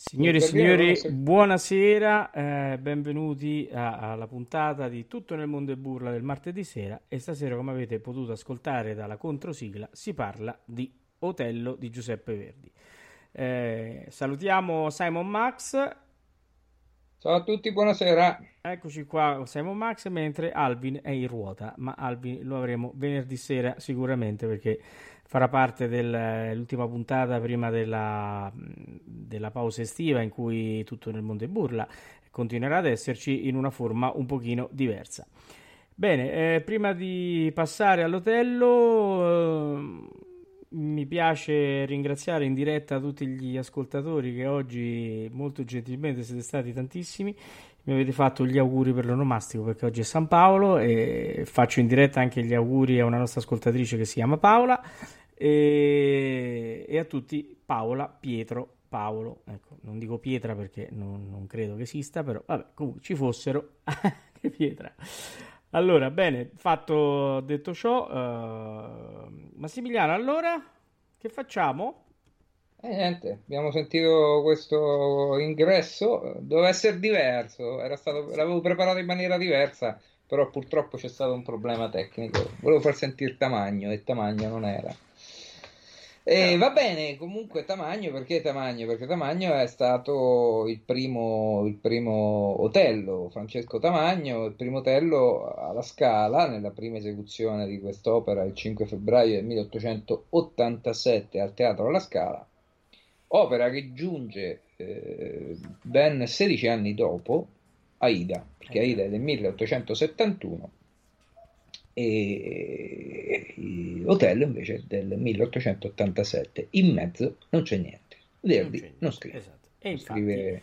Signori e signori, buonasera, eh, benvenuti a- alla puntata di Tutto nel mondo e burla del martedì sera e stasera come avete potuto ascoltare dalla controsigla si parla di Otello di Giuseppe Verdi. Eh, salutiamo Simon Max. Ciao a tutti, buonasera. Eccoci qua Simon Max mentre Alvin è in ruota, ma Alvin lo avremo venerdì sera sicuramente perché farà parte dell'ultima puntata prima della, della, pausa estiva in cui tutto nel mondo è burla continuerà ad esserci in una forma un pochino diversa. Bene, eh, prima di passare all'hotello eh, mi piace ringraziare in diretta tutti gli ascoltatori che oggi molto gentilmente siete stati tantissimi mi avete fatto gli auguri per l'onomastico perché oggi è San Paolo e faccio in diretta anche gli auguri a una nostra ascoltatrice che si chiama Paola e, e a tutti Paola, Pietro, Paolo, ecco, non dico Pietra perché non, non credo che esista, però vabbè, comunque ci fossero Pietra. Allora, bene, fatto detto ciò, uh, Massimiliano, allora che facciamo? Eh, niente, abbiamo sentito questo ingresso, doveva essere diverso, stato, l'avevo preparato in maniera diversa, però purtroppo c'è stato un problema tecnico. Volevo far sentire Tamagno e Tamagno non era. E va bene, comunque Tamagno, perché Tamagno? Perché Tamagno è stato il primo, il primo Otello, Francesco Tamagno, il primo Otello alla Scala, nella prima esecuzione di quest'opera il 5 febbraio del 1887 al Teatro alla Scala, opera che giunge eh, ben 16 anni dopo Aida, perché Aida è del 1871 e l'hotel invece del 1887. In mezzo non c'è niente. Verdi non, non scrive. Esatto. E infatti, scrive,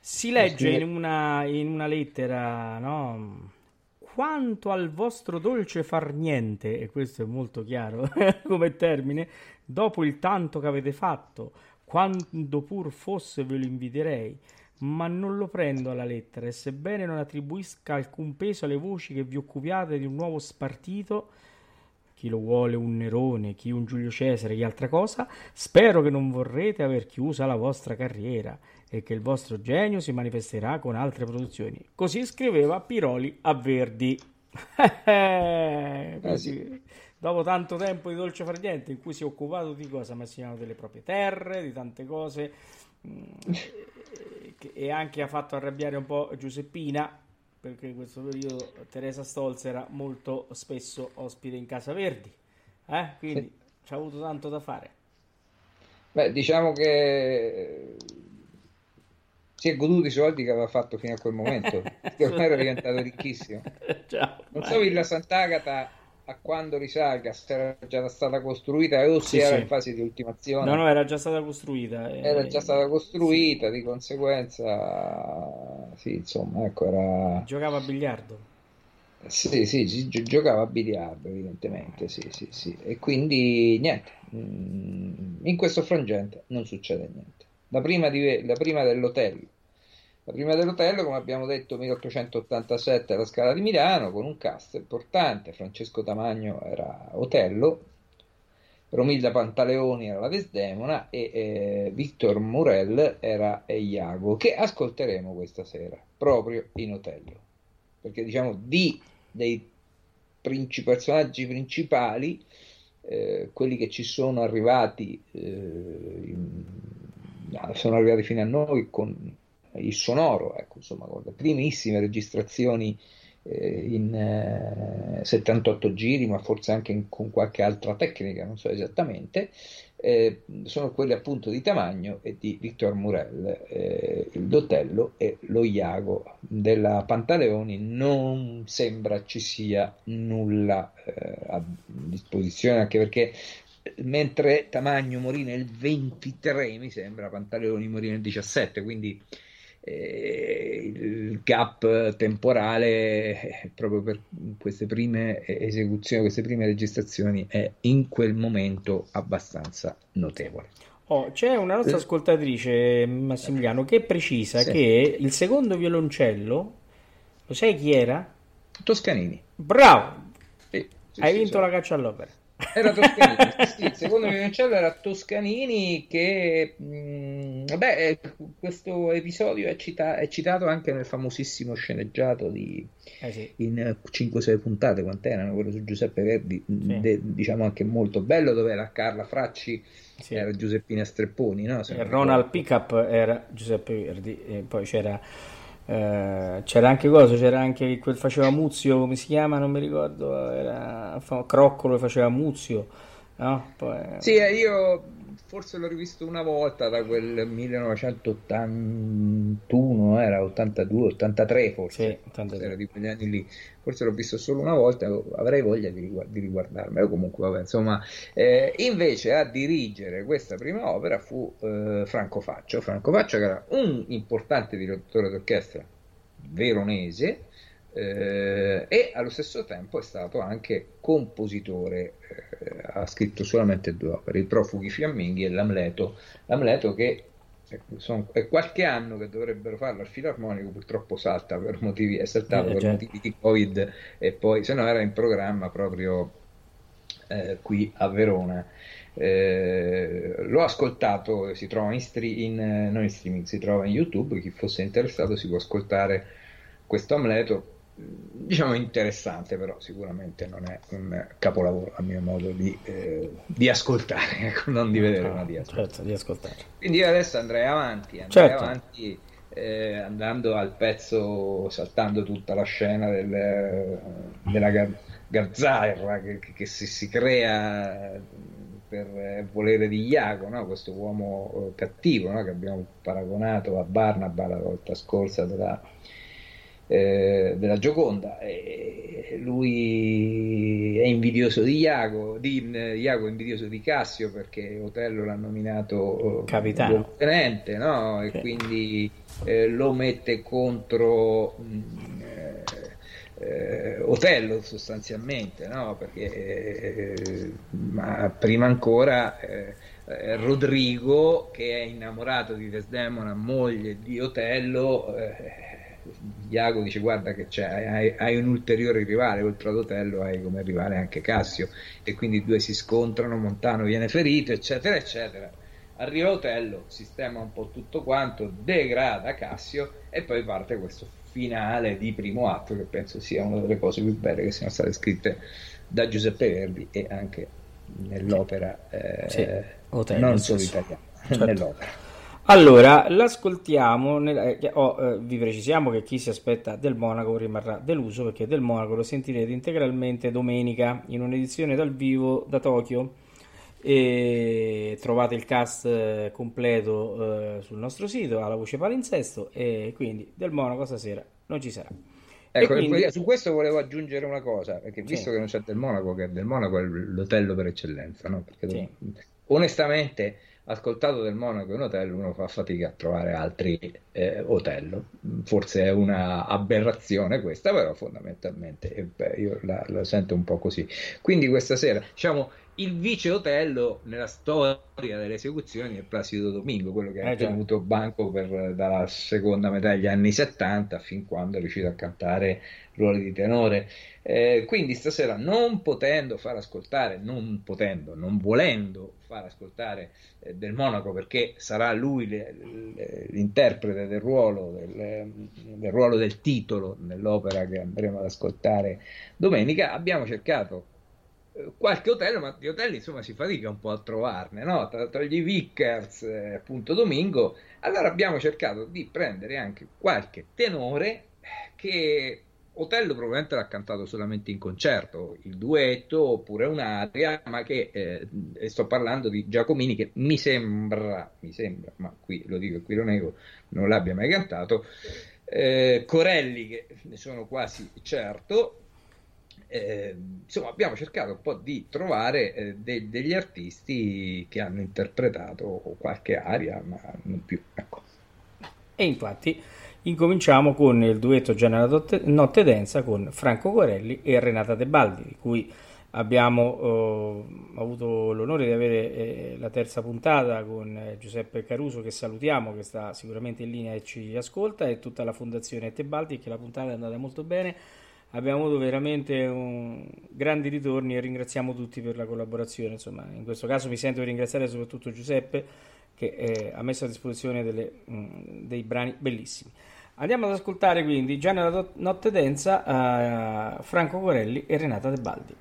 si legge scrive... in, una, in una lettera, no? Quanto al vostro dolce far niente, e questo è molto chiaro come termine, dopo il tanto che avete fatto, quando pur fosse ve lo inviterei, ma non lo prendo alla lettera e sebbene non attribuisca alcun peso alle voci che vi occupiate di un nuovo spartito, chi lo vuole un Nerone, chi un Giulio Cesare, chi altra cosa, spero che non vorrete aver chiusa la vostra carriera e che il vostro genio si manifesterà con altre produzioni. Così scriveva Piroli a Verdi. eh, sì. Dopo tanto tempo di dolce far niente in cui si è occupato di cosa? Massimiliano delle proprie terre, di tante cose mm, e anche ha fatto arrabbiare un po' Giuseppina perché in questo periodo Teresa Stolz era molto spesso ospite in Casa Verdi eh? quindi sì. ci ha avuto tanto da fare beh diciamo che si è goduto i soldi che aveva fatto fino a quel momento che ormai era diventato ricchissimo Ciao, non so Villa Sant'Agata a quando risale se era già stata costruita o se sì, era sì. in fase di ultimazione. No, no, era già stata costruita. E... Era già stata costruita, sì. di conseguenza, sì, insomma, ecco, era... Giocava a biliardo. Sì, sì, gi- giocava a biliardo, evidentemente, sì, sì, sì. E quindi, niente, mm, in questo frangente non succede niente. La prima, di... la prima dell'hotel la prima dell'hotel, come abbiamo detto, 1887 alla Scala di Milano, con un cast importante. Francesco Tamagno era Otello, Romilda Pantaleoni era la Desdemona e eh, Victor Murel era Iago, che ascolteremo questa sera, proprio in Otello. Perché diciamo di dei princi- personaggi principali, eh, quelli che ci sono arrivati, eh, in, sono arrivati fino a noi con il sonoro, ecco, insomma, con le primissime registrazioni eh, in eh, 78 giri, ma forse anche in, con qualche altra tecnica, non so esattamente, eh, sono quelle appunto di Tamagno e di Victor Murel, eh, il Dotello e lo Iago della Pantaleoni. Non sembra ci sia nulla eh, a disposizione, anche perché mentre Tamagno morì nel 23, mi sembra, Pantaleoni morì nel 17, quindi eh, il gap temporale eh, proprio per queste prime esecuzioni, queste prime registrazioni è in quel momento abbastanza notevole. Oh, c'è una nostra ascoltatrice, Massimiliano, che precisa sì. che il secondo violoncello, lo sai chi era? Toscanini. Bravo! Sì, sì, Hai vinto la caccia all'opera. Era Toscanini, sì, il secondo violoncello era Toscanini che, mh, vabbè, questo episodio è, cita- è, citato anche nel famosissimo sceneggiato di, eh sì. in 5-6 puntate, quant'erano, quello su Giuseppe Verdi, sì. de- diciamo anche molto bello, dove era Carla Fracci, sì. era Giuseppina Strepponi, no? Ronald Pickup era Giuseppe Verdi, e poi c'era... Eh, c'era anche cosa, c'era anche quel faceva Muzio, come si chiama? Non mi ricordo, era Croccolo faceva Muzio, no? Poi... Sì, io forse l'ho rivisto una volta da quel 1981, era 82, 83 forse, sì, 83. era di quegli anni lì, forse l'ho visto solo una volta, avrei voglia di, riguard- di riguardarmelo, comunque vabbè, insomma, eh, invece a dirigere questa prima opera fu eh, Franco Faccio, Franco Faccio che era un importante direttore d'orchestra veronese, eh, e allo stesso tempo è stato anche compositore, eh, ha scritto solamente due opere, I profughi fiamminghi e L'Amleto, L'Amleto che sono, è qualche anno che dovrebbero farlo al filarmonico, purtroppo salta per motivi, è saltato eh, per certo. motivi di Covid e poi se no era in programma proprio eh, qui a Verona. Eh, l'ho ascoltato, si trova in, stream, in, non in streaming, si trova in YouTube, chi fosse interessato si può ascoltare questo Amleto diciamo interessante, però sicuramente non è un capolavoro a mio modo di, eh, di ascoltare, ecco, non di vedere, ma di ascoltare. Certo, di ascoltare. Quindi io adesso andrei avanti, andrei certo. avanti eh, andando al pezzo, saltando tutta la scena del, della gar- Garzaera che, che si, si, crea per volere di Iago, no? questo uomo eh, cattivo no? che abbiamo paragonato a Barnaba la volta scorsa della eh, della Gioconda. E lui è invidioso di Iago, di, Iago è invidioso di Cassio perché Otello l'ha nominato eh, capitano tenente, no? e sì. quindi eh, lo mette contro mh, mm, eh, Otello sostanzialmente, no? perché ma prima ancora Rodrigo che è innamorato di Desdemona, moglie di Otello, Iago dice guarda che c'è, hai, hai, un ulteriore rivale, oltre ad Otello hai come rivale anche Cassio e quindi i due si scontrano, Montano viene ferito eccetera eccetera. Arriva Otello, sistema un po' tutto quanto, degrada Cassio e poi parte questo finale di primo atto che penso sia una delle cose più belle che siano state scritte da Giuseppe Verdi e anche nell'opera eh, sì, non solo italiana, certo. nell'opera. Allora, l'ascoltiamo, nel, eh, oh, eh, vi precisiamo che chi si aspetta del Monaco rimarrà deluso perché del Monaco lo sentirete integralmente domenica in un'edizione dal vivo da Tokyo e trovate il cast eh, completo eh, sul nostro sito alla voce palinsesto e quindi del Monaco stasera non ci sarà. Ecco, quindi... su questo volevo aggiungere una cosa, perché visto sì. che non c'è del Monaco, che del Monaco è l'hotel per eccellenza, no? Perché sì. onestamente ascoltato del Monaco in hotel uno fa fatica a trovare altri eh, hotel. Forse è una aberrazione questa, però fondamentalmente eh, beh, io la, la, sento un po' così. Quindi questa sera, diciamo, il vice Otello nella storia delle esecuzioni è Placido Domingo, quello che ha eh, tenuto banco per, dalla seconda metà degli anni 70 fin quando è riuscito a cantare ruoli di tenore. Eh, quindi stasera non potendo far ascoltare, non potendo, non volendo far ascoltare eh, del Monaco perché sarà lui le, le, l'interprete del ruolo del, del ruolo del titolo nell'opera che andremo ad ascoltare domenica, abbiamo cercato qualche hotel, ma di hotel insomma si fatica un po' a trovarne, no? tra, tra, gli Vickers e appunto Domingo, allora abbiamo cercato di prendere anche qualche tenore che Otello probabilmente l'ha cantato solamente in concerto, il duetto oppure un'aria, ma che eh, sto parlando di Giacomini che mi sembra, mi sembra, ma qui lo dico e qui lo nego, non l'abbia mai cantato, eh, Corelli che ne sono quasi certo, eh, insomma abbiamo cercato un po' di trovare eh, de- degli artisti che hanno interpretato qualche aria, ma non più. Ecco. E infatti Incominciamo con il duetto Già notte densa con Franco Corelli e Renata De Baldi, di cui abbiamo eh, avuto l'onore di avere eh, la terza puntata con eh, Giuseppe Caruso che salutiamo, che sta sicuramente in linea e ci ascolta, e tutta la Fondazione Tebaldi, che la puntata è andata molto bene. Abbiamo avuto veramente un... grandi ritorni e ringraziamo tutti per la collaborazione. Insomma, in questo caso mi sento di ringraziare soprattutto Giuseppe che eh, ha messo a disposizione delle, mh, dei brani bellissimi. Andiamo ad ascoltare quindi già nella notte densa eh, Franco Corelli e Renata De Baldi.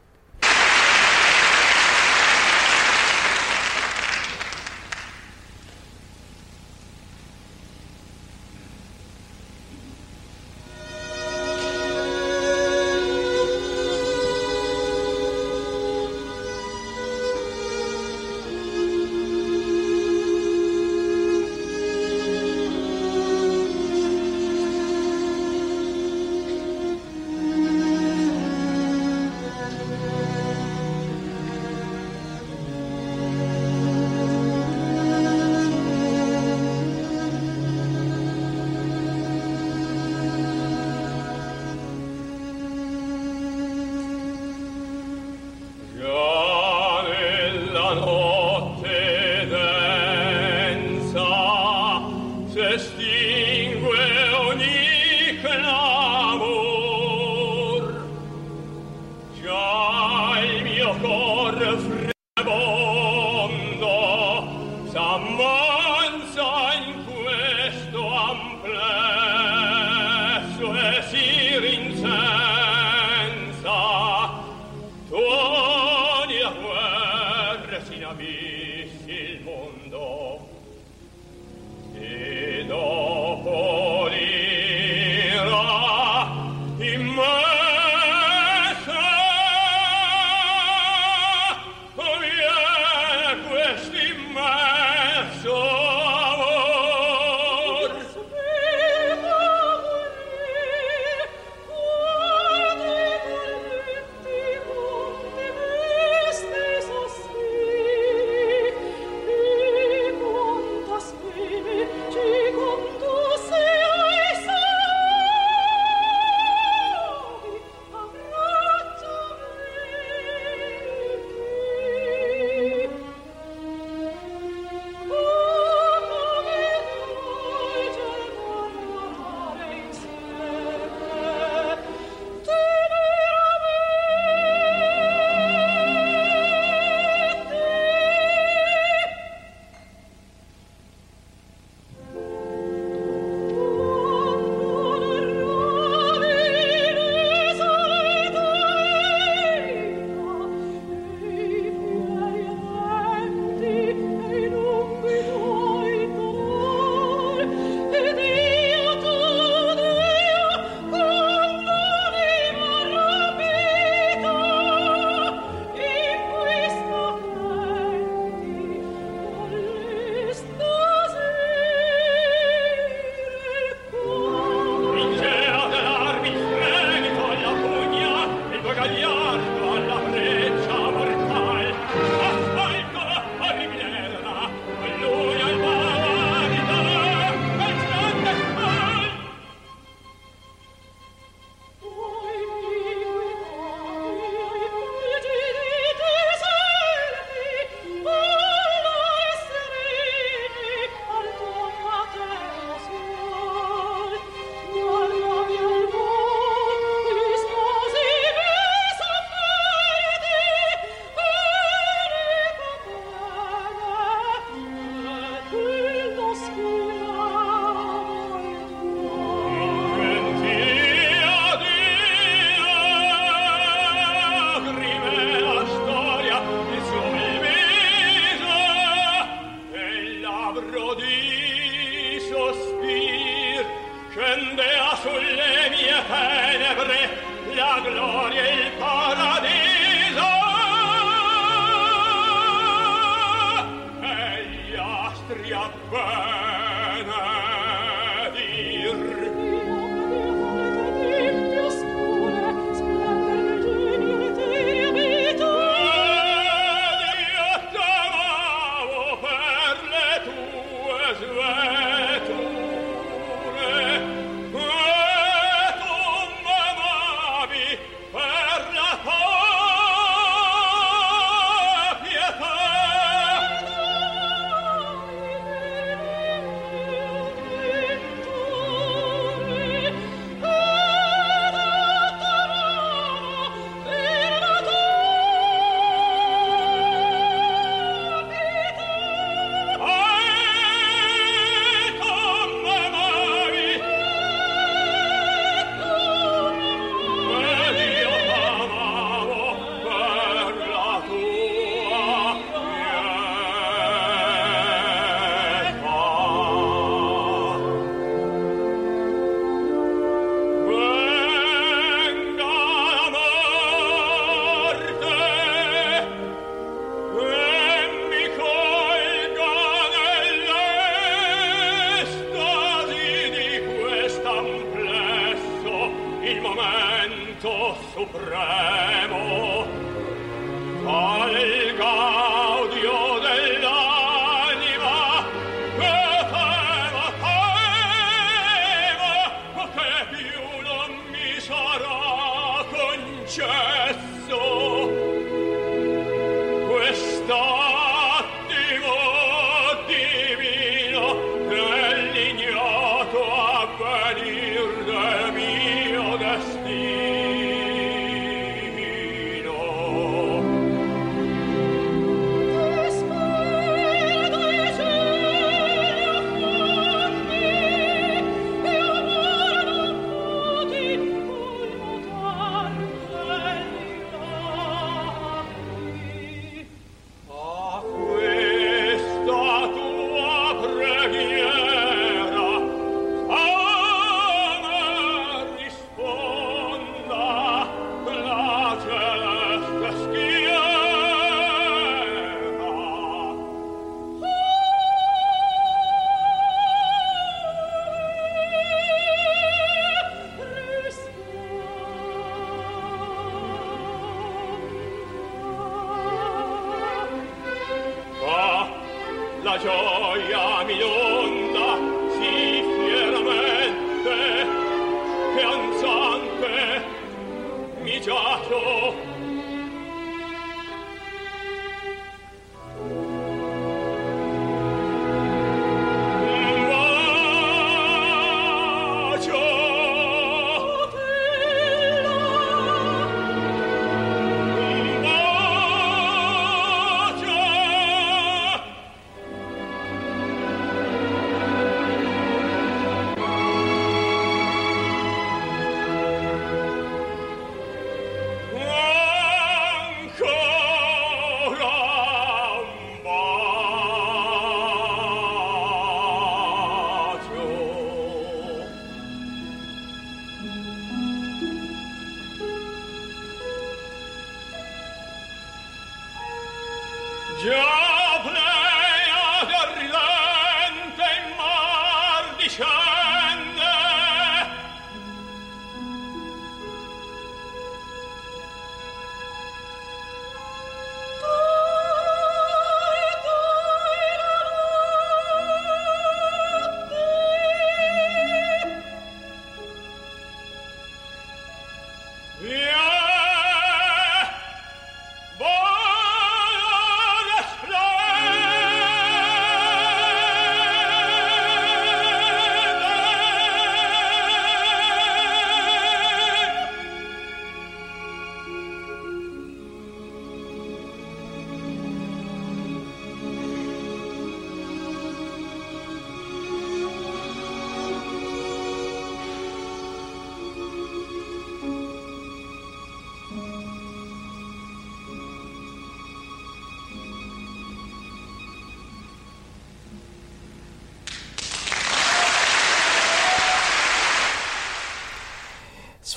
man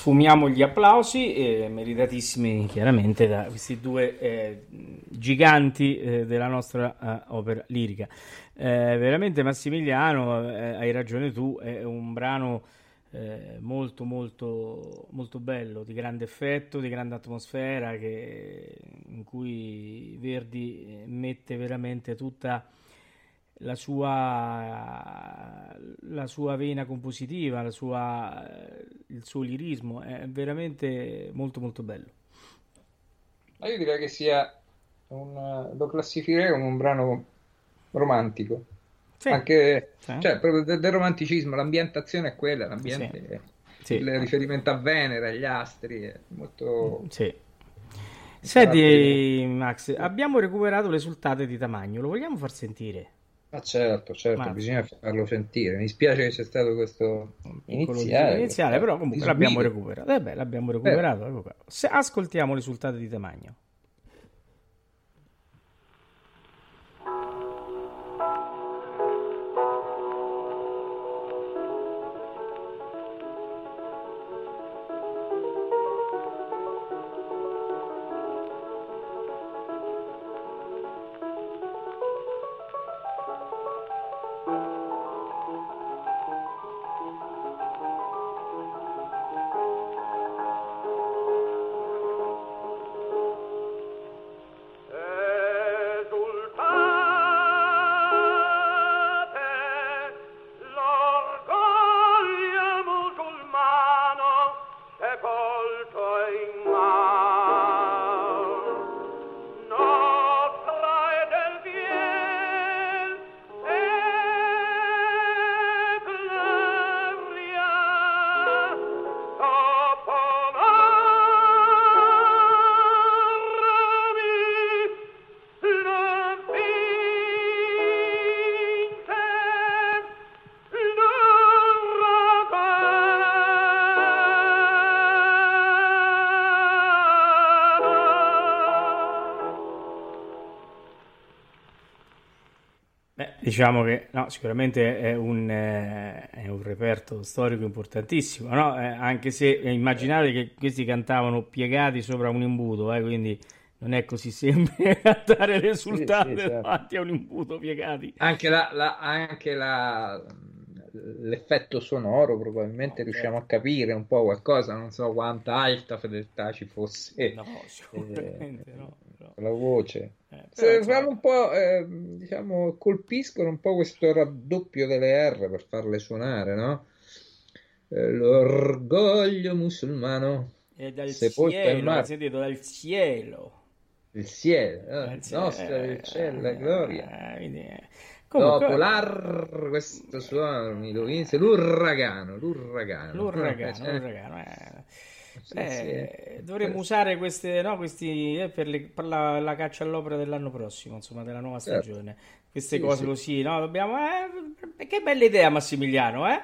Sfumiamo gli applausi, eh, meritatissimi chiaramente da questi due eh, giganti eh, della nostra eh, opera lirica. Eh, veramente Massimiliano, eh, hai ragione tu, è un brano molto molto molto bello, di grande effetto, di grande atmosfera, che- in cui Verdi mette veramente tutta la sua, la sua vena compositiva, la sua, il suo lirismo, è veramente molto molto bello. Ma io direi che sia un, lo classificherei come un brano romantico. Sì, Anche, sì. cioè, proprio del, del romanticismo, l'ambientazione è quella, l'ambiente, è- Sì. il riferimento a Venere, agli astri, è molto... Sì. Senti, Max, abbiamo recuperato l'esultate di Tamagno, lo vogliamo far sentire? Ma certo, certo, Ma- bisogna farlo sentire. Mi spiace che c'è stato questo iniziale, iniziale, però comunque l'abbiamo recuperato. Eh beh, l'abbiamo recuperato. ecco qua. Se- ascoltiamo l'esultate di Tamagno. Diciamo che no, sicuramente è un, eh, è un reperto storico importantissimo, no? eh, anche se immaginate che questi cantavano piegati sopra un imbuto, eh, quindi non è così semplice dare risultati sì, sì, certo. davanti a un imbuto piegati. Anche, la, la, anche la, l'effetto sonoro probabilmente okay. riusciamo a capire un po' qualcosa, non so quanta alta fedeltà ci fosse. No, sicuramente eh, no, no. La voce. Eh, Se un po', eh, diciamo, colpiscono un po' questo raddoppio delle R per farle suonare, no? Eh, l'orgoglio musulmano. E dal cielo, sentito dal cielo. Il cielo, eh, il nostro, il cielo, la gloria. Eh, Comunque, Dopo l'ar, questo suono mi lo vinse l'uragano, l'uragano. L'uragano, cioè, l'uragano. Eh. Sì, eh, sì. Dovremmo usare queste, no, questi, eh, per, le, per la, la, caccia all'opera dell'anno prossimo, insomma, della nuova certo. stagione. Queste sì, cose così, no? Dobbiamo... Eh, che bella idea, Massimiliano, eh?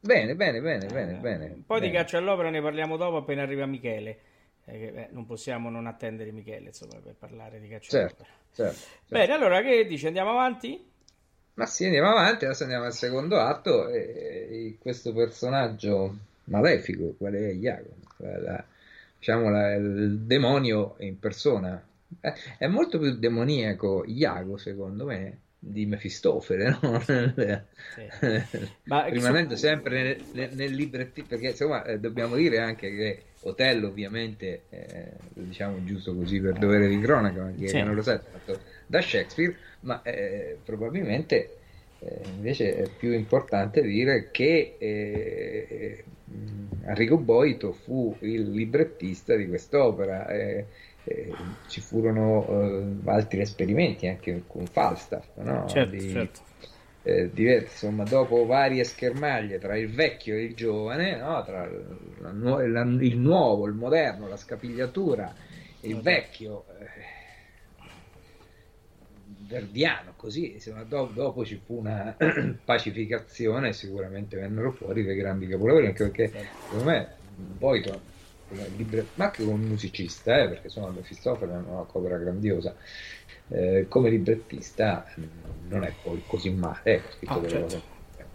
Bene, bene, bene, bene, bene. Un po' bene. di caccia all'opera ne parliamo dopo appena arriva Michele. Eh, non possiamo non attendere Michele, insomma, per parlare di caccia certo. all'opera. Certo, certo. Bene, allora che dici? Andiamo avanti? Ma sì, andiamo avanti, adesso andiamo al secondo atto e, e questo personaggio malefico, quale è Iago, la, diciamo la, il demonio in persona. È, molto più demoniaco Iago, secondo me, di Mefistofele, no? sì. rimanendo sempre nel, nel, librettino, perché insomma eh, dobbiamo dire anche che Otello ovviamente, eh, diciamo giusto così per dovere di cronaca, chi sì. non lo sa, è fatto da Shakespeare, ma eh, probabilmente eh, invece è più importante dire che eh, Enrico Boito fu il librettista di quest'opera. Eh, eh, ci furono eh, altri esperimenti anche con Falstaff, no? certo, di, certo. Eh, diversi, insomma, dopo varie schermaglie tra il vecchio e il giovane, no? tra la, la, il nuovo, il moderno, la scapigliatura, il vecchio eh, verdiano, così insomma, do, dopo ci fu una pacificazione e sicuramente vennero fuori dei grandi capolavori, anche perché secondo me Boito libre, ma anche come musicista, eh, perché sono Mefistofele è una opera grandiosa, eh, come librettista non è poi così male, eh, scritto oh, certo.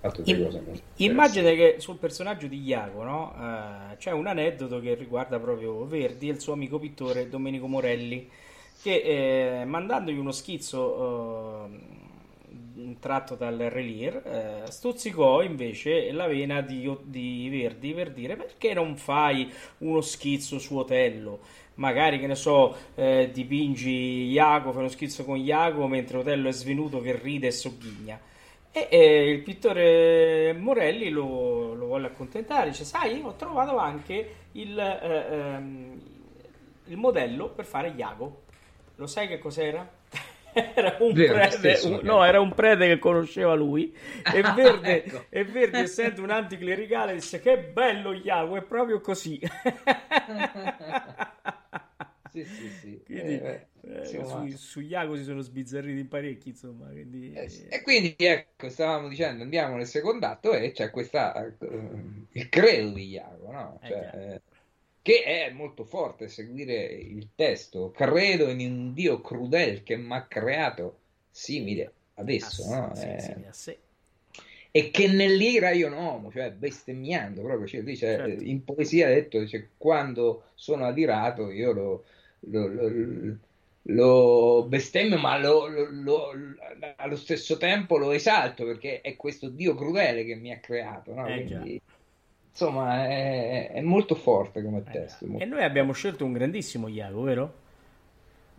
cose, In, immagine che sul personaggio di Iago no? uh, c'è un aneddoto che riguarda proprio Verdi e il suo amico pittore Domenico Morelli che eh, mandandogli uno schizzo uh, tratto dal Relir, eh, stuzzicò invece la vena di, di Verdi per dire perché non fai uno schizzo su Otello? Magari, che ne so, eh, dipingi Iago, fai uno schizzo con Iago mentre Otello è svenuto che ride e sogghigna. E, e il pittore Morelli lo, lo vuole accontentare, dice, sai, ho trovato anche il, eh, ehm, il modello per fare Iago. Lo sai che cos'era? era un, Vero, prete, stesso, un, no, era un prete che conosceva lui. E Verde, ecco. e Verde essendo un anticlericale disse che bello Iago è proprio così. Sì sì sì. Quindi, eh, eh, su, su, Iago si sono sbizzarriti parecchi insomma quindi... Eh, e quindi ecco stavamo dicendo andiamo nel secondo atto e c'è questa uh, il credo di Iago no? Eh, cioè, che è molto forte seguire il testo. Credo in un Dio crudel che mi ha creato simile adesso, ah, no? sì, eh, e che nell'ira io non amo, cioè bestemmiando proprio, cioè, dice, certo. in poesia ha detto, dice, quando sono adirato io lo, lo, lo, lo bestemmio, ma allo stesso tempo lo esalto perché è questo Dio crudele che mi ha creato, no? eh, Quindi, insomma è, è, molto forte come eh, testo. e noi abbiamo scelto un grandissimo Iago, vero?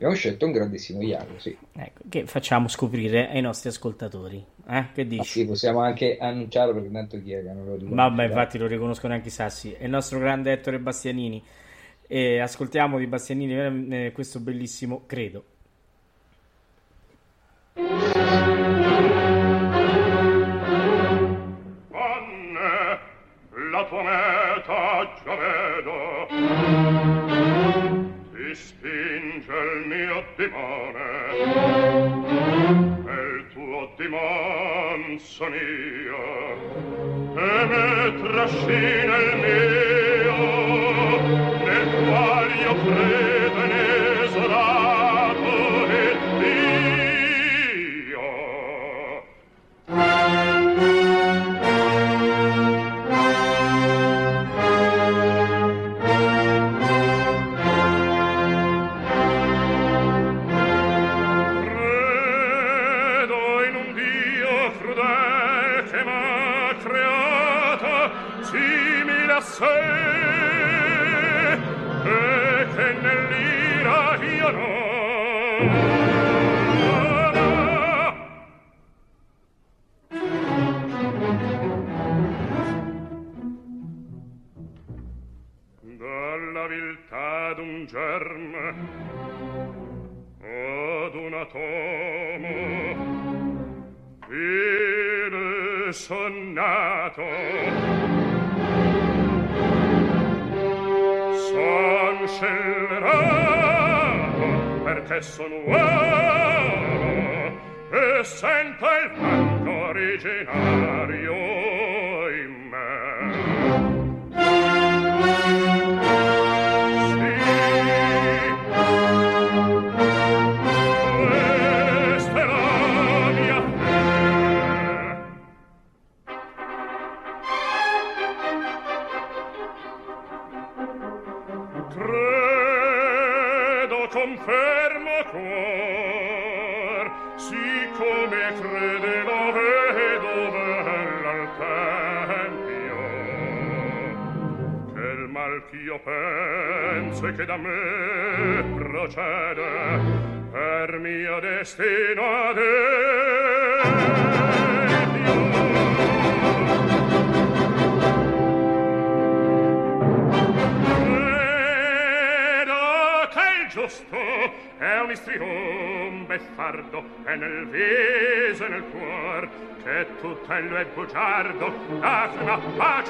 Abbiamo scelto un grandissimo Iago, sì. Ecco, che facciamo scoprire ai nostri ascoltatori. Eh? Che dici? Ah, sì, possiamo anche annunciarlo perché tanto chi è che non lo. Vabbè, infatti lo riconoscono anche i sassi. È il nostro grande Ettore Bastianini. E ascoltiamo di Bastianini eh, questo bellissimo Credo. cometa già vedo ti spinge il mio timone. E il tuo timon son io. E me trascina il mio nel qual io credo.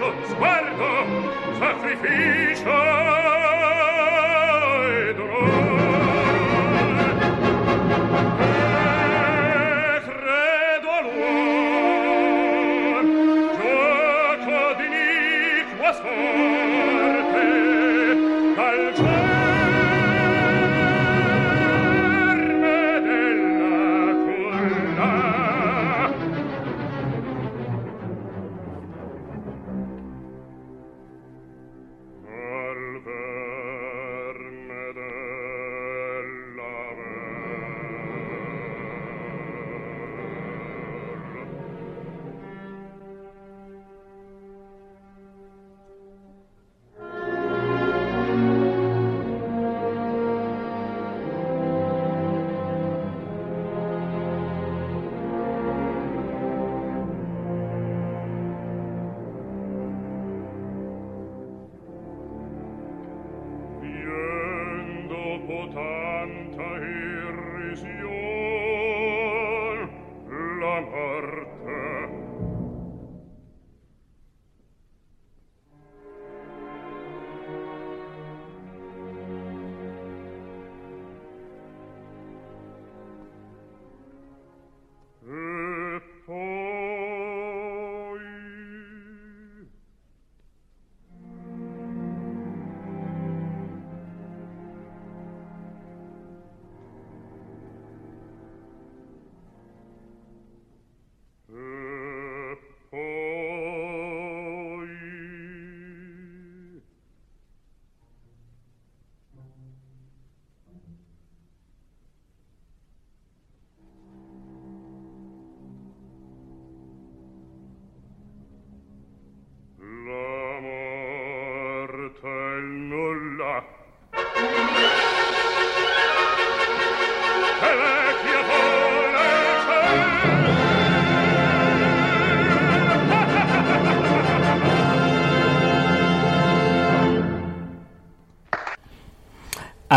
faccio sguardo sacrificio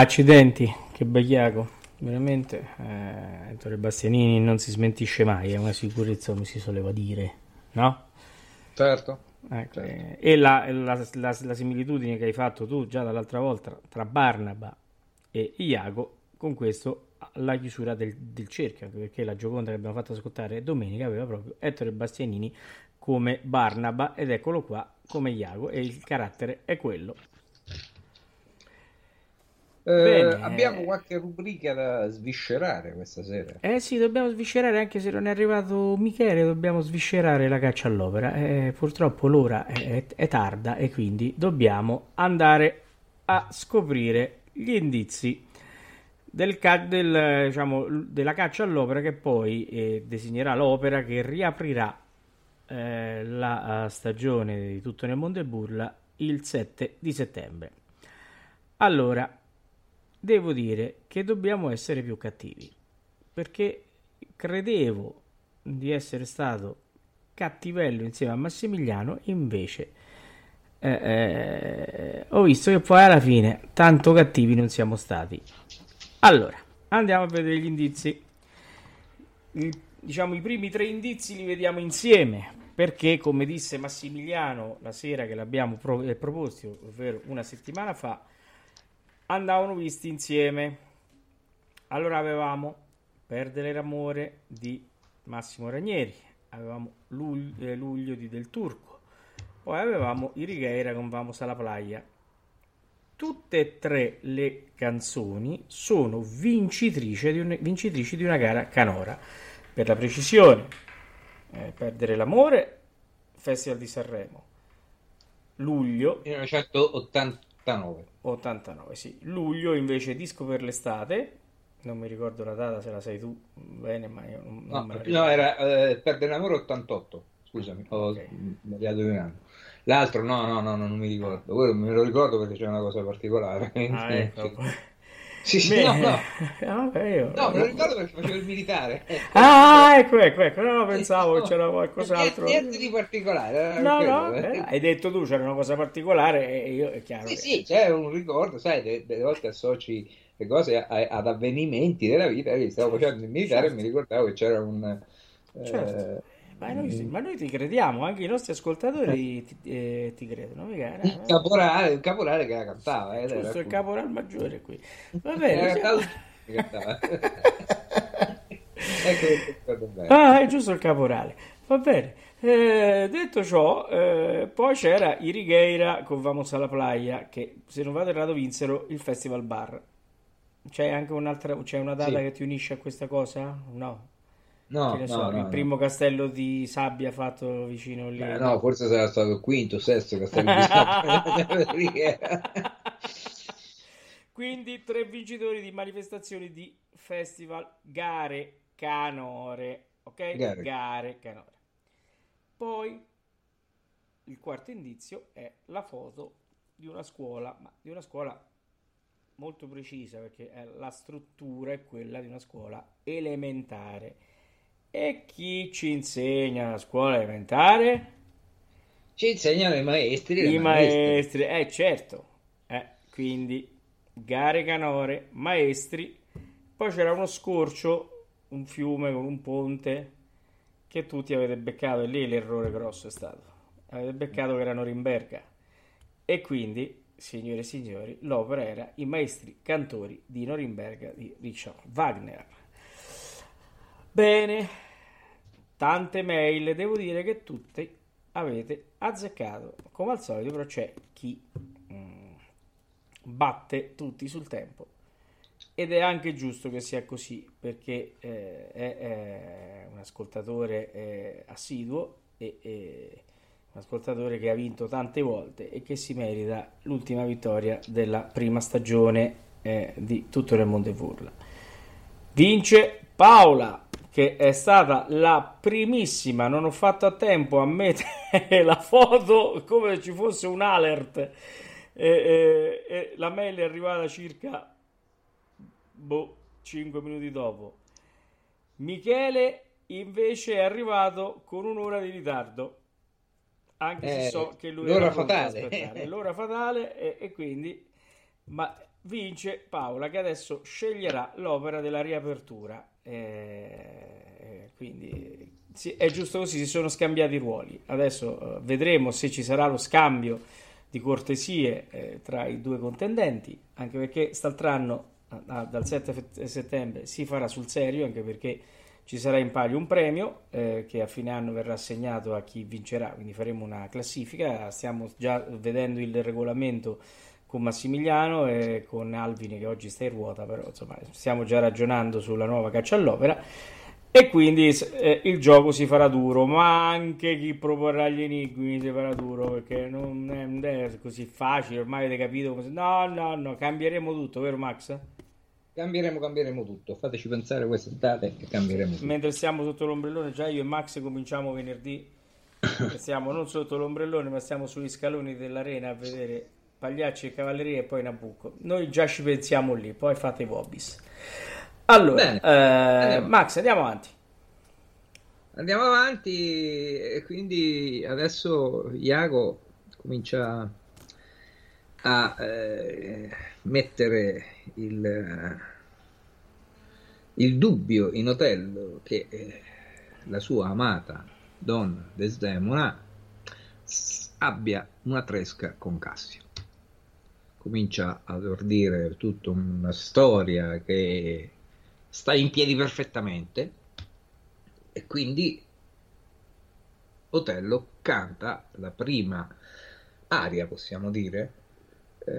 Accidenti, che bagliaco, veramente. Eh, Ettore Bastianini non si smentisce mai, è una sicurezza come si soleva dire, no? Certo. Ecco, certo. E la, la, la, la, similitudine che hai fatto tu già dall'altra volta tra Barnaba e Iago, con questo la chiusura del, del cerchio, perché la Gioconda che abbiamo fatto ascoltare domenica aveva proprio Ettore Bastianini come Barnaba ed eccolo qua come Iago e il carattere è quello. Eh, abbiamo qualche rubrica da sviscerare questa sera. Eh sì, dobbiamo sviscerare anche se non è arrivato Michele, dobbiamo sviscerare la caccia all'opera. Eh, purtroppo l'ora è, è, tarda e quindi dobbiamo andare a scoprire gli indizi del, del, diciamo, della caccia all'opera che poi eh, designerà l'opera che riaprirà eh, la stagione di Tutto nel mondo e burla il 7 di settembre. Allora, devo dire che dobbiamo essere più cattivi, perché credevo di essere stato cattivello insieme a Massimiliano, invece eh, eh, ho visto che poi alla fine tanto cattivi non siamo stati. Allora, andiamo a vedere gli indizi. Il, diciamo i primi tre indizi li vediamo insieme perché come disse Massimiliano la sera che l'abbiamo pro- eh, proposti, ovvero una settimana fa, andavano visti insieme. Allora avevamo Perdere l'amore di Massimo Ranieri, avevamo luglio, eh, luglio di Del Turco, poi avevamo Irigheira con Vamos alla Playa. Tutte e tre le canzoni sono vincitrici di, un, vincitrici di una gara canora. Per la precisione, eh, Perdere l'amore, Festival di Sanremo. Luglio 1989. 89, sì. Luglio invece disco per l'estate. Non mi ricordo la data se la sai tu bene, ma io non, non no, no, era eh, Perdere l'amore 88. Scusami, ho okay. sbagliato di un anno. L'altro no, no, no, non mi ricordo. Quello me lo ricordo perché c'è una cosa particolare. Ah, ecco. Sì, sì, no, no. Ah, io... no, me lo ricordo perché facevo il militare. Ah, ecco, ecco, ecco. No, no, pensavo che c'era qualcos'altro. Niente di particolare. No, quello, no, eh. hai detto tu c'era una cosa particolare e io è chiaro. Sì, che... sì, c'è un ricordo, sai, delle, delle volte associ le cose a, ad avvenimenti della vita. Io stavo facendo il militare certo. e mi ricordavo che c'era un... Certo. Eh, ma noi, ma noi, ti crediamo, anche i nostri ascoltatori ti, eh, ti credono. Mica, il, caporale, il caporale che la cantava. Eh, Giusto, il caporale maggiore qui. Va bene. ecco, ah, è giusto il caporale. Va bene. Eh, detto ciò, eh, poi c'era Irigheira con Vamos alla Playa, che se non vado errato vinsero il Festival Bar. C'è anche un'altra, c'è una data sì. che ti unisce a questa cosa? No. No, no, so, no, il primo castello di sabbia fatto vicino lì. Eh, no, forse sarà stato il quinto, sesto castello di sabbia. Quindi tre vincitori di manifestazioni di festival gare canore, ok? Gare, gare canore. Poi il quarto indizio è la foto di una scuola, ma di una scuola molto precisa perché la struttura è quella di una scuola elementare e chi ci insegna a scuola elementare? Ci insegnano i maestri. I maestri, eh certo. Eh, quindi gare canore, maestri. Poi c'era uno scorcio, un fiume con un ponte che tutti avete beccato e lì l'errore grosso è stato. Avete beccato che era Norimberga. E quindi, signore e signori, l'opera era I maestri cantori di Norimberga di Richard Wagner. Bene, tante mail, devo dire che tutte avete azzeccato. Come al solito, però c'è chi mm, batte tutti sul tempo. Ed è anche giusto che sia così, perché eh, è, è, un ascoltatore eh, assiduo e, e un ascoltatore che ha vinto tante volte e che si merita l'ultima vittoria della prima stagione eh, di Tutto nel mondo e Vurla. Vince Paola che è stata la primissima, non ho fatto a tempo a mettere la foto come ci fosse un alert e, e, e la mail è arrivata circa boh, 5 minuti dopo. Michele invece è arrivato con un'ora di ritardo, anche se eh, so che lui l'ora fatale. l'ora fatale e, e quindi ma vince Paola che adesso sceglierà l'opera della riapertura eh, quindi sì, è giusto così, si sono scambiati i ruoli. Adesso eh, vedremo se ci sarà lo scambio di cortesie eh, tra i due contendenti, anche perché st'altro anno, dal 7 settembre, si farà sul serio, anche perché ci sarà in palio un premio eh, che a fine anno verrà assegnato a chi vincerà, quindi faremo una classifica, stiamo già vedendo il regolamento con Massimiliano e con Alvini che oggi sta in ruota, però insomma stiamo già ragionando sulla nuova caccia all'opera e quindi eh, il gioco si farà duro, ma anche chi proporrà gli enigmi si farà duro perché non è, non è così facile, ormai avete capito come... No, no, no, cambieremo tutto, vero Max? Cambieremo, cambieremo tutto, fateci pensare quest'estate e cambieremo tutto. Mentre siamo sotto l'ombrellone, già io e Max cominciamo venerdì Siamo non sotto l'ombrellone, ma siamo sugli scaloni dell'arena a vedere Pagliacci e Cavalleria e poi Nabucco. Noi già ci pensiamo lì, poi fate i Bobbis. Allora, eh, Max, andiamo avanti. Andiamo avanti e quindi adesso Iago comincia a eh, mettere il, il, dubbio in Otello che eh, la sua amata donna Desdemona abbia una tresca con Cassio. Comincia ad ordire tutta una storia che sta in piedi perfettamente e quindi Otello canta la prima aria, possiamo dire, eh,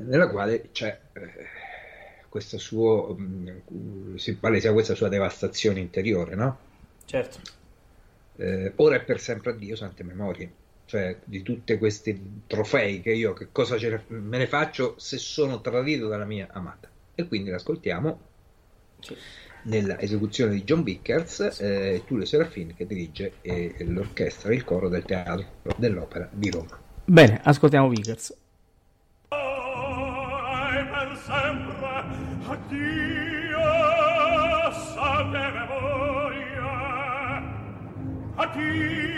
nella quale c'è eh, questo suo, mh, mm, si palesa questa sua devastazione interiore, no? Certo. Eh, ora è per sempre addio sante memorie, cioè di tutti questi trofei che io che cosa ne, me ne faccio se sono tradito dalla mia amata. E quindi l'ascoltiamo sì. nella esecuzione di John Vickers, sì. eh, Tullio Serafin che dirige eh, l'orchestra e il coro del teatro dell'opera di Roma. Bene, ascoltiamo Vickers. Addio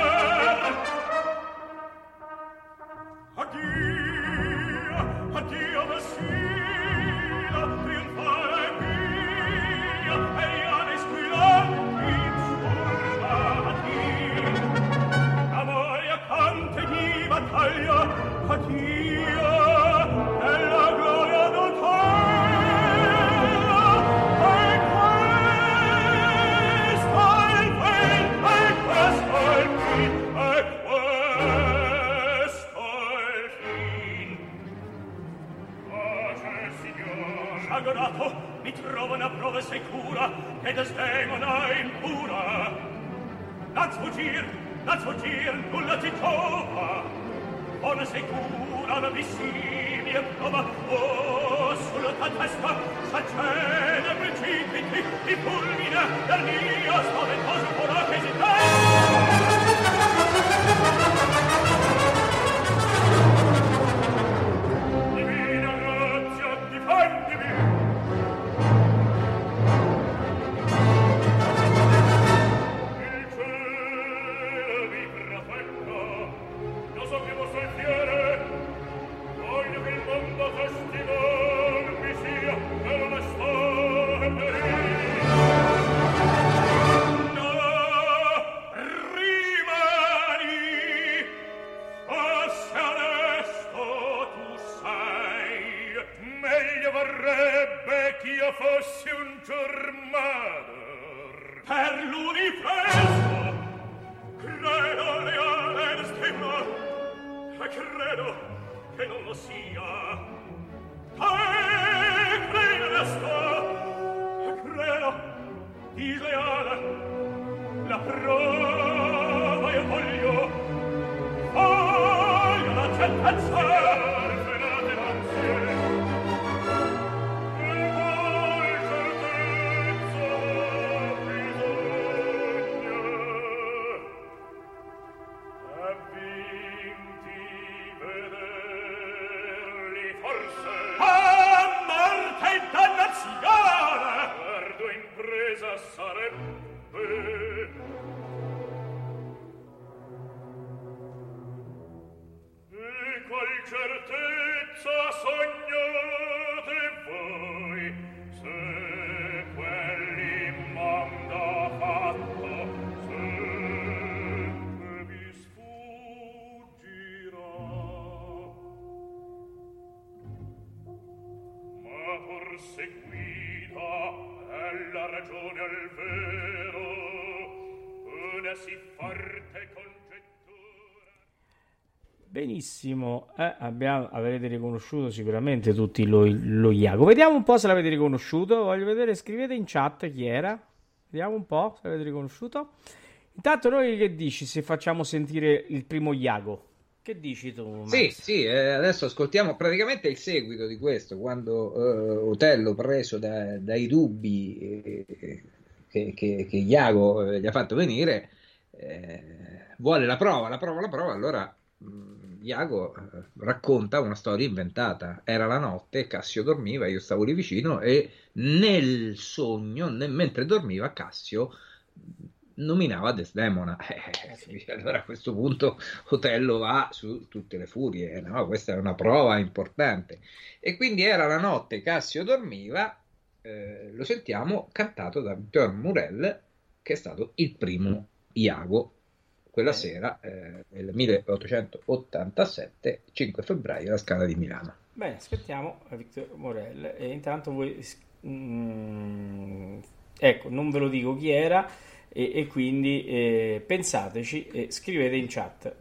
Benissimo, eh, abbiamo, avrete riconosciuto sicuramente tutti lo, lo Iago. Vediamo un po' se l'avete riconosciuto. Voglio vedere, scrivete in chat chi era. Vediamo un po' se l'avete riconosciuto. Intanto noi che dici se facciamo sentire il primo Iago? Che dici tu? Max? Sì, sì, eh, adesso ascoltiamo praticamente il seguito di questo, quando eh, Otello, preso da, dai dubbi eh, che, che, che, Iago eh, gli ha fatto venire, eh, vuole la prova, la prova, la prova, allora mh, mm, Iago eh, racconta una storia inventata. Era la notte, Cassio dormiva, io stavo lì vicino e nel sogno, nel, mentre dormiva, Cassio nominava Desdemona. Eh, sì. Allora a questo punto Otello va su tutte le furie, eh, no? questa è una prova importante. E quindi era la notte, Cassio dormiva, eh, lo sentiamo cantato da Björn Murell, che è stato il primo Iago quella sera, eh, nel 1887, 5 febbraio, alla Scala di Milano. Bene, aspettiamo Victor Morel e intanto voi... Mm, ecco, non ve lo dico chi era e, e quindi eh, pensateci e scrivete in chat.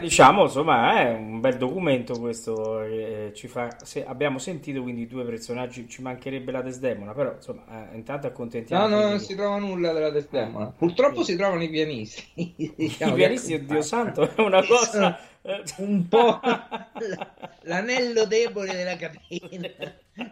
Diciamo, insomma, è un bel documento questo. Eh, ci fa, se abbiamo sentito quindi due personaggi, ci mancherebbe la Desdemona, però insomma, eh, intanto accontentiamo. No, no, non si trova nulla della Desdemona. Ah, Purtroppo sì. si trovano i pianisti. Diciamo I pianisti, oddio santo, è una cosa... un po' l'anello debole della catena.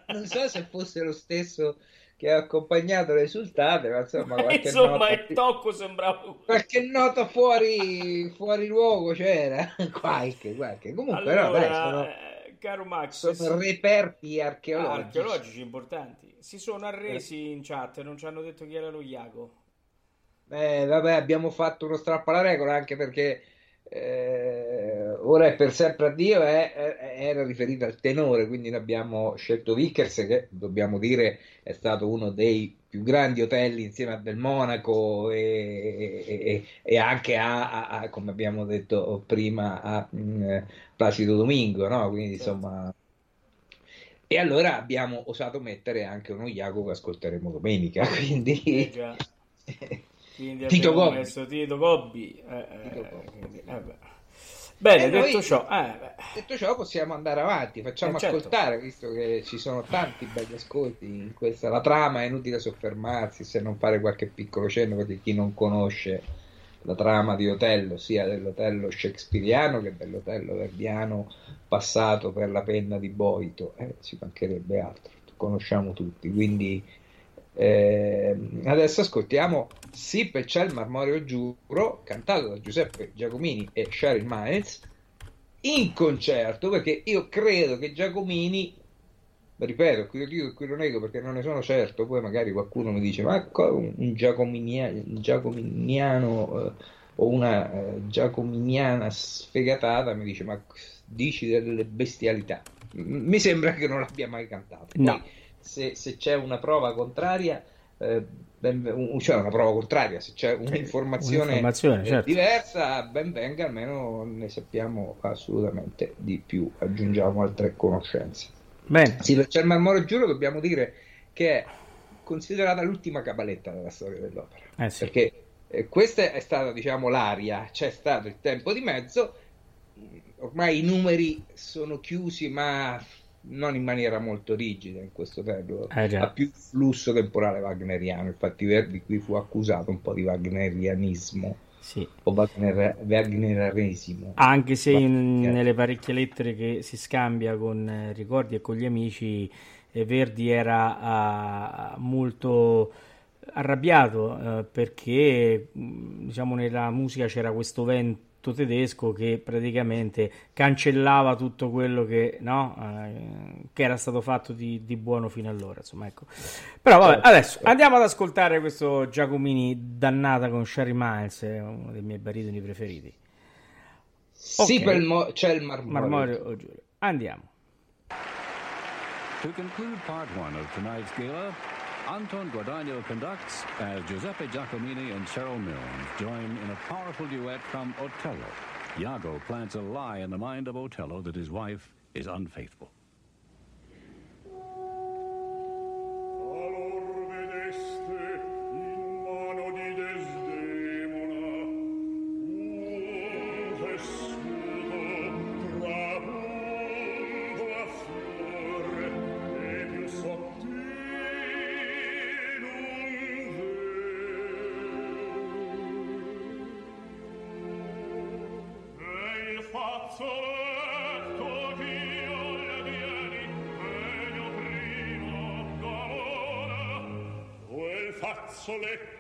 Non so se fosse lo stesso che ha accompagnato le risultate, ma insomma, qualche insomma nota, il tocco sembrava qualche nota fuori, fuori luogo c'era, qualche, qualche. Comunque, allora, no, dai, sono, eh, caro Max, sono reperti archeologici. archeologici importanti. Si sono arresi eh. in chat, non ci hanno detto chi era lo Iago. Eh, vabbè, abbiamo fatto uno strappo alla regola anche perché eh, ora è per sempre addio è, è, era riferita al tenore, quindi abbiamo scelto Vickers che dobbiamo dire è stato uno dei più grandi hotel insieme a Del Monaco e, e, e anche a, a, a, come abbiamo detto prima, a mh, mm, Placido Domingo, no? quindi certo. insomma... E allora abbiamo osato mettere anche uno Iago che ascolteremo domenica, quindi... Eh quindi Tito Gobbi. Tito Gobbi. Eh, eh, Tito Gobbi. Bene, detto, ciò, eh, detto ciò, possiamo andare avanti. Facciamo eh, certo. ascoltare, visto che ci sono tanti belli ascolti in questa. La trama è inutile soffermarsi se non fare qualche piccolo cenno per chi non conosce la trama di Otello, sia dell'Otello shakespeariano che dell'Otello verdiano passato per la penna di Boito. Eh, ci mancherebbe altro, conosciamo tutti. Quindi eh, adesso ascoltiamo Sip e c'è il marmoreo giuro, cantato da Giuseppe Giacomini e Sharon Miles in concerto, perché io credo che Giacomini, ripeto, qui lo dico e qui lo nego perché non ne sono certo, poi magari qualcuno mi dice, ma un Giacominiano, Giacominiano eh, o una eh, Giacominiana sfegatata mi dice, ma dici delle bestialità. Mi sembra che non l'abbia mai cantato. No. Se, se c'è una prova contraria, eh, ben, cioè una prova contraria, se c'è un'informazione, un'informazione certo. diversa, ben venga, almeno ne sappiamo assolutamente di più, aggiungiamo altre conoscenze. Bene. Sì, per Cermal Moro Giuro dobbiamo dire che è considerata l'ultima cabaletta della storia dell'opera, eh sì. perché eh, questa è stata diciamo l'aria, c'è stato il tempo di mezzo, ormai i numeri sono chiusi, ma non in maniera molto rigida in questo tempo, eh ha più flusso temporale wagneriano. Infatti, Verdi qui fu accusato un po' di wagnerianismo. Sì. O Wagner, wagnerianesimo. Anche se in, nelle parecchie lettere che si scambia con eh, ricordi e con gli amici, eh, Verdi era uh, molto arrabbiato uh, perché diciamo nella musica c'era questo vento tedesco che praticamente cancellava tutto quello che, no, eh, che era stato fatto di, di, buono fino allora. Insomma, ecco. Però vabbè, certo, adesso certo. andiamo ad ascoltare questo Giacomini dannata con Sherry Miles, uno dei miei baritoni preferiti. Sì, okay. mo- c'è il marmorio. marmorio oh, Andiamo. To conclude part one of tonight's gala, Anton Guadagno conducts as Giuseppe Giacomini and Cheryl Milnes join in a powerful duet from Otello. Iago plants a lie in the mind of Otello that his wife is unfaithful. sole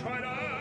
Try to.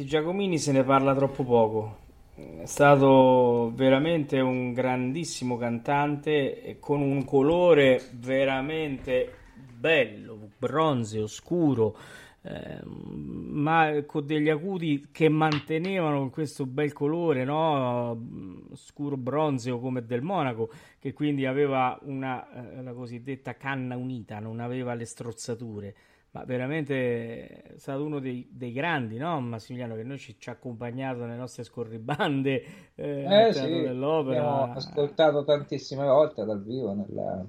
Di Giacomini se ne parla troppo poco. È stato veramente un grandissimo cantante con un colore veramente bello, bronzeo, scuro, eh, ma con degli acuti che mantenevano questo bel colore, no? scuro bronzeo come del Monaco, che quindi aveva una eh, la cosiddetta canna unita, non aveva le strozzature. Ma veramente è stato uno dei, dei grandi, no? Massimiliano, che noi ci, ci ha accompagnato nelle nostre scorribande eh, Eh sì, dell'Opera. abbiamo ascoltato tantissime volte dal vivo nella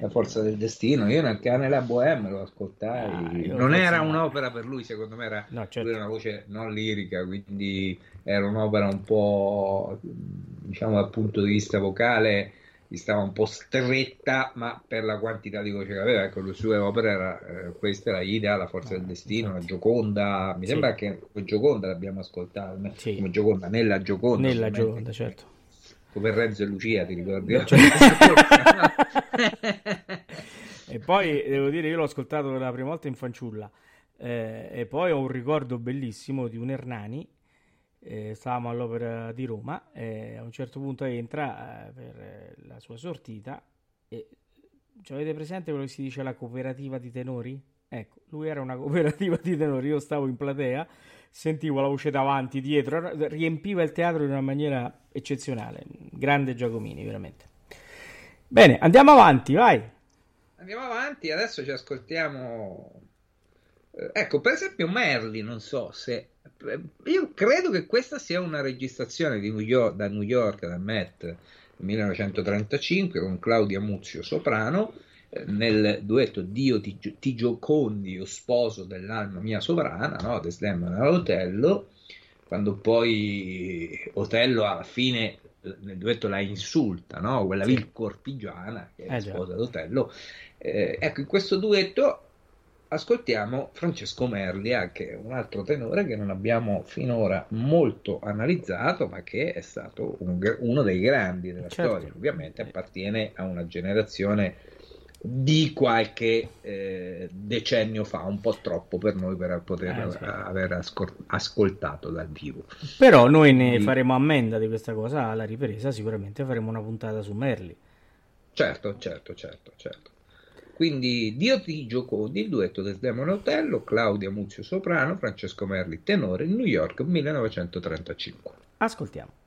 La Forza del Destino. Io nel cane la Bohème lo ascoltai. Ah, non era no. un'opera per lui, secondo me era, No, lui certo. era una voce non lirica, quindi era un'opera un po', diciamo dal punto di vista vocale, gli stava un po' stretta, ma per la quantità di voce che aveva, ecco, le sue opere era, eh, questa era Ida, La Forza Ah, del Destino, la. Gioconda, mi Sì. sembra che Gioconda l'abbiamo ascoltata, Sì. come Gioconda, nella Gioconda, Nella. Gioconda, certo. come Renzo e Lucia, ti ricordi? Beh, E poi devo dire, io l'ho ascoltato per la prima volta in fanciulla eh, e poi ho un ricordo bellissimo di un Hernani. Eh, stavamo all'Opera di Roma e a un certo punto entra eh, per eh, la sua sortita e ci avete presente quello che si dice la cooperativa di tenori? Ecco, lui era una cooperativa di tenori, io stavo in platea, sentivo la voce davanti, dietro, riempiva il teatro in una maniera eccezionale, grande Giacomini, veramente. Bene, andiamo avanti, vai. Andiamo avanti, adesso ci ascoltiamo. eh, Ecco, per esempio, Merli, non so se. Eh, Io credo che questa sia una registrazione di New York, da New York, da Met, nel 1935, con Claudia Muzio soprano, eh, nel duetto Dio ti, ti giocondi, io sposo dell'alma mia sovrana, no? Desdemona all'Otello, quando poi Otello alla fine eh, nel duetto la insulta, no? Quella Sì. vil cortigiana che è Eh, sposa d'Otello. Eh, ecco, in questo duetto ascoltiamo Francesco Merli, anche un altro tenore che non abbiamo finora molto analizzato, ma che è stato un uno dei grandi della Certo. storia. Ovviamente appartiene a una generazione di qualche eh, decennio fa, un po' troppo per noi per poter Eh, sì. aver ascol- ascoltato dal vivo. Però noi ne Quindi- faremo ammenda di questa cosa alla ripresa, sicuramente faremo una puntata su Merli. Certo, certo, certo, certo. Quindi Dio ti giocondi, il duetto Desdemona Otello, Claudia Muzio Soprano, Francesco Merli tenore, New York 1935. Ascoltiamo.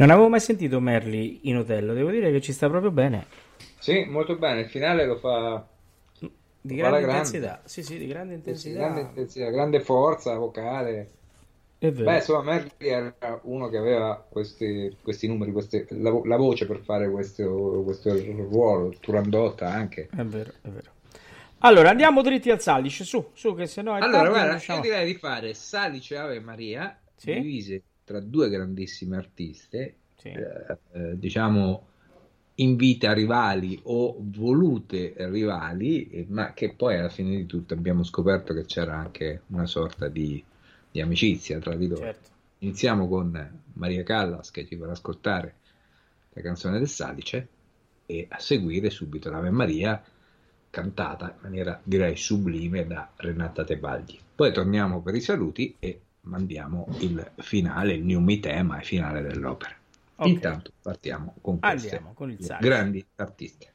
Non avevo mai sentito Merli in Otello, devo dire che ci sta proprio bene. Sì, molto bene. Il finale lo fa di lo fa grande grande. intensità. Sì, sì, di grande intensità. grande intensità, grande forza vocale. È vero. Beh, insomma, Merli era uno che aveva questi, questi numeri, queste- la, la voce per fare questo, questo ruolo, Turandotta anche. È vero, è vero. Allora, andiamo dritti al Salice, su, su, che se no Allora, guarda, io direi di fare Salice Ave Maria, Sì. divise tra due grandissime artiste, Sì. eh, eh, diciamo in vita rivali o volute rivali, eh, ma che poi alla fine di tutto abbiamo scoperto che c'era anche una sorta di, di amicizia tra di loro. Certo. Iniziamo con Maria Callas che ci farà ascoltare la canzone del Salice e a seguire subito l'Ave Maria cantata in maniera direi sublime da Renata Tebaldi. Poi torniamo per i saluti e mandiamo il finale, il new tema e finale dell'opera. Ok. Intanto partiamo con queste Andiamo con grandi artiste.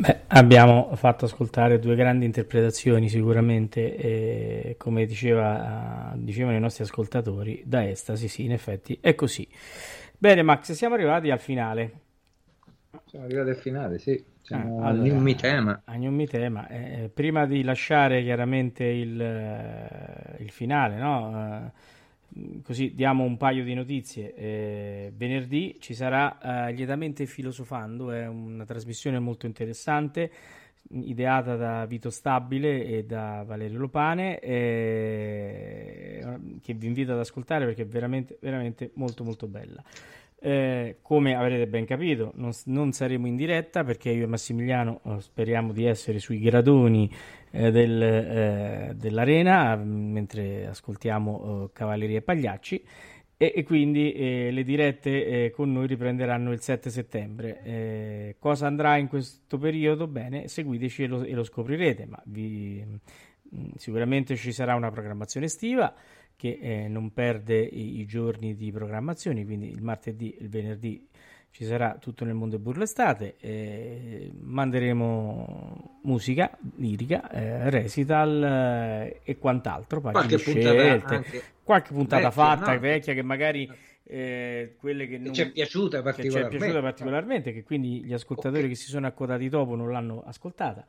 Beh, abbiamo fatto ascoltare due grandi interpretazioni sicuramente, e come diceva, dicevano i nostri ascoltatori, da Estasi, sì, in effetti è così. Bene Max, siamo arrivati al finale. Siamo arrivati al finale, sì. Siamo Ah, al allora, Mi Tema. Mi Tema. Eh, prima di lasciare chiaramente il, eh, il finale, no? Eh, così diamo un paio di notizie. Eh, venerdì ci sarà eh, Lietamente Filosofando, è una trasmissione molto interessante, ideata da Vito Stabile e da Valerio Lopane, eh, che vi invito ad ascoltare perché è veramente, veramente molto molto bella. Eh, come avrete ben capito, non, non saremo in diretta perché io e Massimiliano eh, speriamo di essere sui gradoni eh, del, eh, dell'arena mm, mentre ascoltiamo eh, Cavalleria e Pagliacci e, e quindi eh, le dirette con noi riprenderanno il 7 settembre. Cosa andrà in questo periodo? Bene, seguiteci e lo, e lo scoprirete, ma vi, mh, sicuramente ci sarà una programmazione estiva che eh, non perde i, i, giorni di programmazione, quindi il martedì, il venerdì ci sarà tutto nel mondo e burlestate, eh, manderemo musica lirica, eh, recital eh, e quant'altro, qualche scelte, anche qualche puntata vecchia, fatta, no? vecchia che magari eh, quelle che, non, ci è piaciuta che ci è particolarmente. piaciuta particolarmente, che quindi gli ascoltatori Ok. che si sono accodati dopo non l'hanno ascoltata.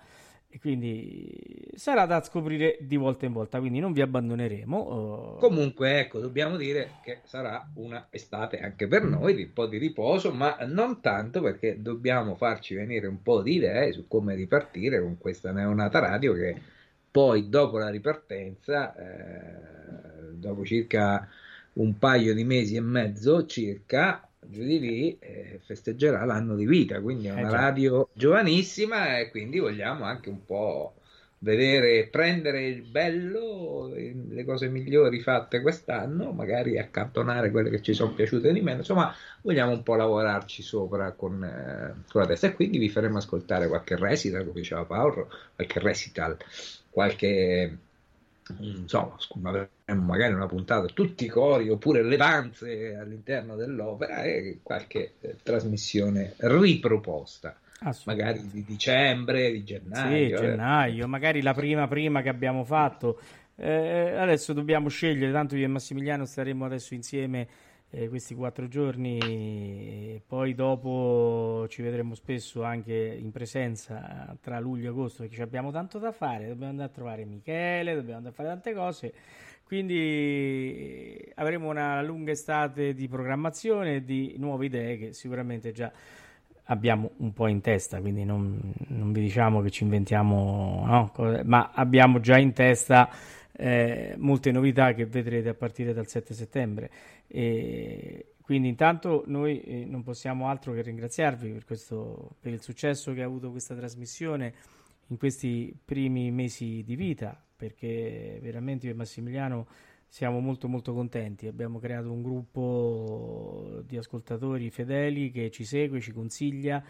E quindi sarà da scoprire di volta in volta, quindi non vi abbandoneremo. eh, Comunque, ecco, dobbiamo dire che sarà una estate anche per noi, un po' di riposo, ma non tanto perché dobbiamo farci venire un po' di idee su come ripartire con questa neonata radio che poi dopo la ripartenza, eh, dopo circa un paio di mesi e mezzo circa, giù di lì, eh, festeggerà l'anno di vita, quindi è Eh una già. radio giovanissima e quindi vogliamo anche un po' vedere, prendere il bello, eh, le cose migliori fatte quest'anno, magari accantonare quelle che ci sono piaciute di meno, insomma, vogliamo un po' lavorarci sopra con, eh, con la testa e quindi vi faremo ascoltare qualche recital, come diceva Paolo, qualche recital, qualche insomma, magari una puntata tutti i cori oppure le danze all'interno dell'opera e qualche eh, trasmissione riproposta magari di dicembre, di Sì, gennaio. eh. gennaio, magari la prima prima che abbiamo fatto. Eh, adesso dobbiamo scegliere, tanto io e Massimiliano staremo adesso insieme eh, questi quattro giorni, e poi dopo ci vedremo spesso anche in presenza tra luglio e agosto perché abbiamo tanto da fare, dobbiamo andare a trovare Michele, dobbiamo andare a fare tante cose, quindi eh, avremo una lunga estate di programmazione e di nuove idee che sicuramente già abbiamo un po' in testa, quindi non, non vi diciamo che ci inventiamo, no, ma abbiamo già in testa eh, molte novità che vedrete a partire dal 7 settembre. E quindi intanto noi eh, non possiamo altro che ringraziarvi per questo, per il successo che ha avuto questa trasmissione in questi primi mesi di vita, perché veramente io e Massimiliano siamo molto molto contenti. Abbiamo creato un gruppo di ascoltatori fedeli che ci segue, ci consiglia.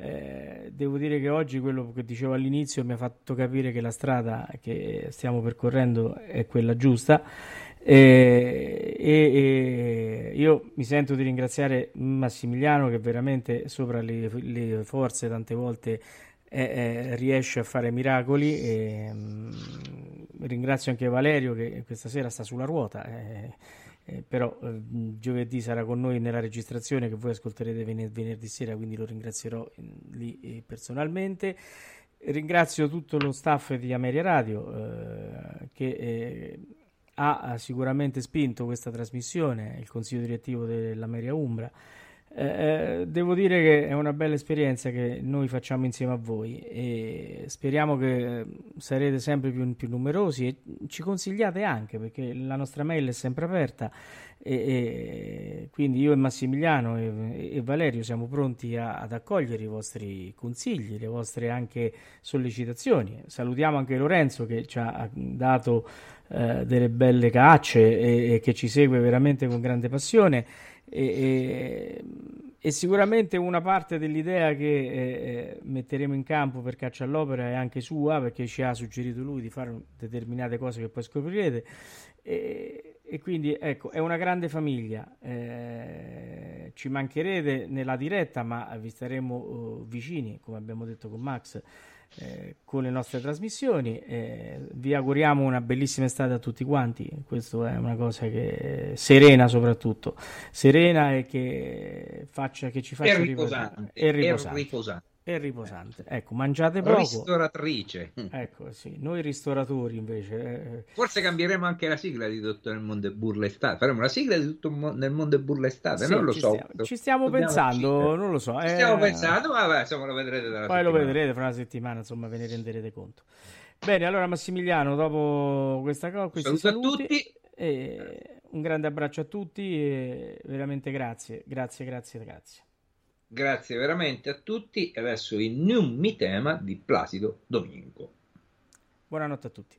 Eh, devo dire che oggi quello che dicevo all'inizio mi ha fatto capire che la strada che stiamo percorrendo è quella giusta. E, e- e io mi sento di ringraziare Massimiliano che veramente sopra le, le forze tante volte eh, eh, riesce a fare miracoli. E, mm, ringrazio anche Valerio che questa sera sta sulla ruota. eh, eh, però eh, giovedì sarà con noi nella registrazione che voi ascolterete vener- venerdì sera, quindi lo ringrazierò eh, lì eh, personalmente. Ringrazio tutto lo staff di Ameria Radio eh, che eh, ha sicuramente spinto questa trasmissione, il consiglio direttivo dell'Ameria Umbra. Eh, eh, devo dire che è una bella esperienza che noi facciamo insieme a voi e speriamo che sarete sempre più, più numerosi e ci consigliate anche perché la nostra mail è sempre aperta e, e quindi io e Massimiliano e, e Valerio siamo pronti a- ad accogliere i vostri consigli, le vostre anche sollecitazioni. Salutiamo anche Lorenzo che ci ha dato eh, delle belle cacce e, e che ci segue veramente con grande passione e, e- e sicuramente una parte dell'idea che eh, metteremo in campo per Caccia all'Opera è anche sua perché ci ha suggerito lui di fare determinate cose che poi scoprirete. E, e quindi ecco è una grande famiglia. Eh, ci mancherete nella diretta ma vi staremo eh, vicini come abbiamo detto con Max eh, con le nostre trasmissioni. Eh, vi auguriamo una bellissima estate a tutti quanti. Questa è una cosa che serena, soprattutto serena e che, faccia, che ci faccia riposare. E e riposante. E riposante. Ecco, mangiate poco. Ristoratrice. Ecco, sì. Noi ristoratori invece. eh, Forse cambieremo anche la sigla di Tutto nel mondo e burla estate. Faremo la sigla di Tutto nel mondo e burla estate. sì, non lo ci so. stiamo, ci stiamo Dobbiamo pensando, decidere. non lo so. Ci eh, stiamo pensando, ma vabbè, insomma lo vedrete Poi lo settimana. vedrete fra una settimana, insomma, ve ne renderete conto. Bene, allora Massimiliano, dopo questa cosa, questi Saluto a saluti, tutti. e un grande abbraccio a tutti e veramente grazie, grazie, grazie, grazie. Grazie veramente a tutti. E adesso il Non mi tema di Placido Domingo. Buonanotte a tutti.